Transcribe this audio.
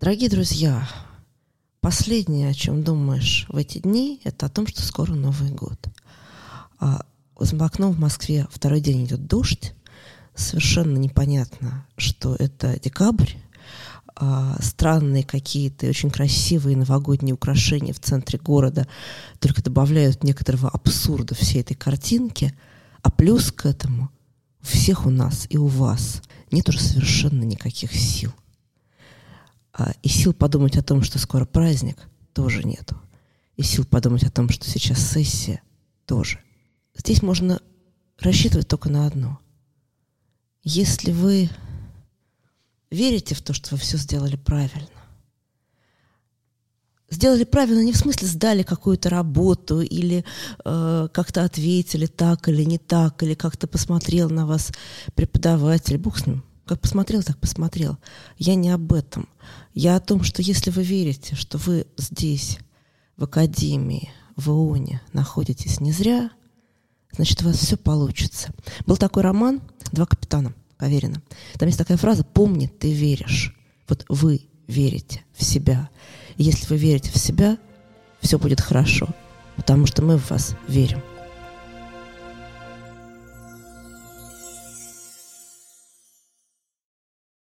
Дорогие друзья, последнее, о чем думаешь в эти дни, это о том, что скоро Новый год. А за окном в Москве второй день идет дождь. Совершенно непонятно, что это декабрь. А, странные какие-то очень красивые новогодние украшения в центре города только добавляют некоторого абсурда всей этой картинки. А плюс к этому у всех у нас и у вас нет уже совершенно никаких сил. А, и сил подумать о том, что скоро праздник, тоже нету. И сил подумать о том, что сейчас сессия, тоже. Здесь можно рассчитывать только на одно. Если вы верите в то, что вы все сделали правильно, сделали правильно не в смысле сдали какую-то работу или э, как-то ответили так или не так, или как-то посмотрел на вас преподаватель, бог с ним, как посмотрел, так посмотрел. Я не об этом. Я о том, что если вы верите, что вы здесь, в академии, в ИОНе находитесь не зря, значит, у вас все получится. Был такой роман «Два капитана» Каверина. Там есть такая фраза «Помни, ты веришь». Вот вы верите в себя. И если вы верите в себя, все будет хорошо, потому что мы в вас верим.